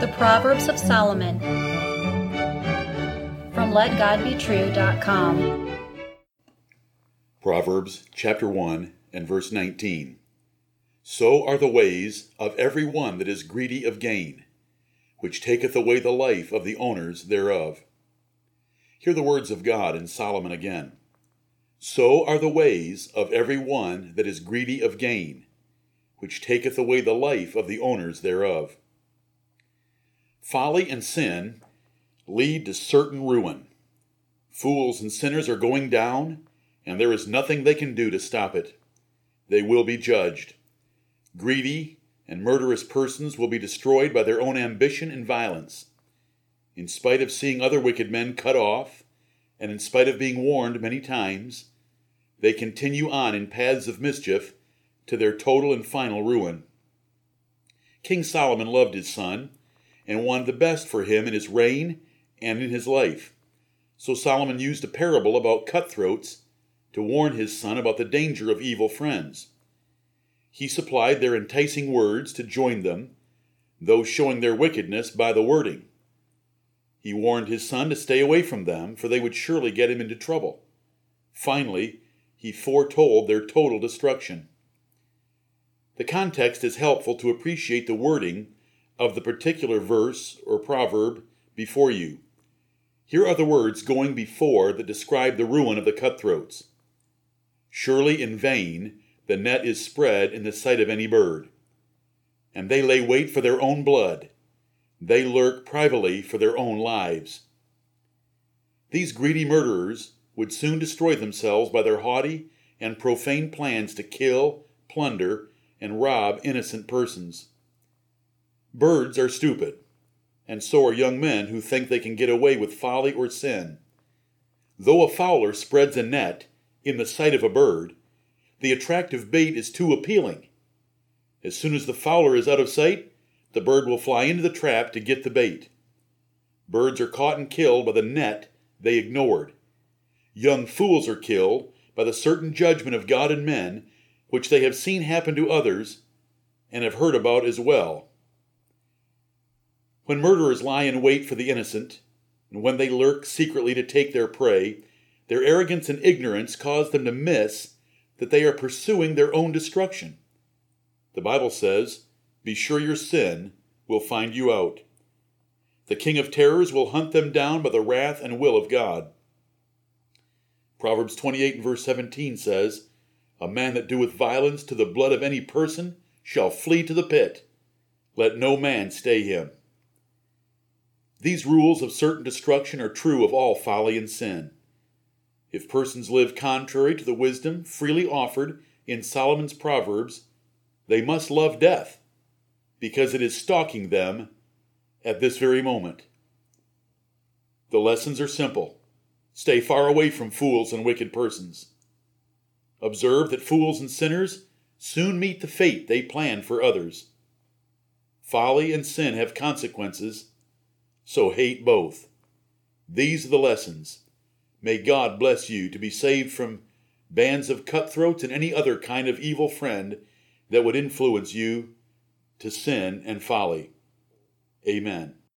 The Proverbs of Solomon from LetGodBetrue.com. Proverbs chapter 1 and verse 19. So are the ways of every one that is greedy of gain, which taketh away the life of the owners thereof. Hear the words of God in Solomon again. So are the ways of every one that is greedy of gain, which taketh away the life of the owners thereof. Folly and sin lead to certain ruin. Fools and sinners are going down, and there is nothing they can do to stop it. They will be judged. Greedy and murderous persons will be destroyed by their own ambition and violence. In spite of seeing other wicked men cut off, and in spite of being warned many times, they continue on in paths of mischief to their total and final ruin. King Solomon loved his son and wanted the best for him in his reign and in his life. So Solomon used a parable about cutthroats to warn his son about the danger of evil friends. He supplied their enticing words to join them, though showing their wickedness by the wording. He warned his son to stay away from them, for they would surely get him into trouble. Finally, he foretold their total destruction. The context is helpful to appreciate the wording of the particular verse or proverb before you. Here are the words going before that describe the ruin of the cutthroats. Surely in vain the net is spread in the sight of any bird. And they lay wait for their own blood. They lurk privately for their own lives. These greedy murderers would soon destroy themselves by their haughty and profane plans to kill, plunder, and rob innocent persons. Birds are stupid, and so are young men who think they can get away with folly or sin. Though a fowler spreads a net in the sight of a bird, the attractive bait is too appealing. As soon as the fowler is out of sight, the bird will fly into the trap to get the bait. Birds are caught and killed by the net they ignored. Young fools are killed by the certain judgment of God and men, which they have seen happen to others and have heard about as well. When murderers lie in wait for the innocent, and when they lurk secretly to take their prey, their arrogance and ignorance cause them to miss that they are pursuing their own destruction. The Bible says, Be sure your sin will find you out. The king of terrors will hunt them down by the wrath and will of God. Proverbs 28 and verse 17 says, A man that doeth violence to the blood of any person shall flee to the pit. Let no man stay him. These rules of certain destruction are true of all folly and sin. If persons live contrary to the wisdom freely offered in Solomon's Proverbs, they must love death, because it is stalking them at this very moment. The lessons are simple. Stay far away from fools and wicked persons. Observe that fools and sinners soon meet the fate they plan for others. Folly and sin have consequences so hate both. These are the lessons. May God bless you to be saved from bands of cutthroats and any other kind of evil friend that would influence you to sin and folly. Amen.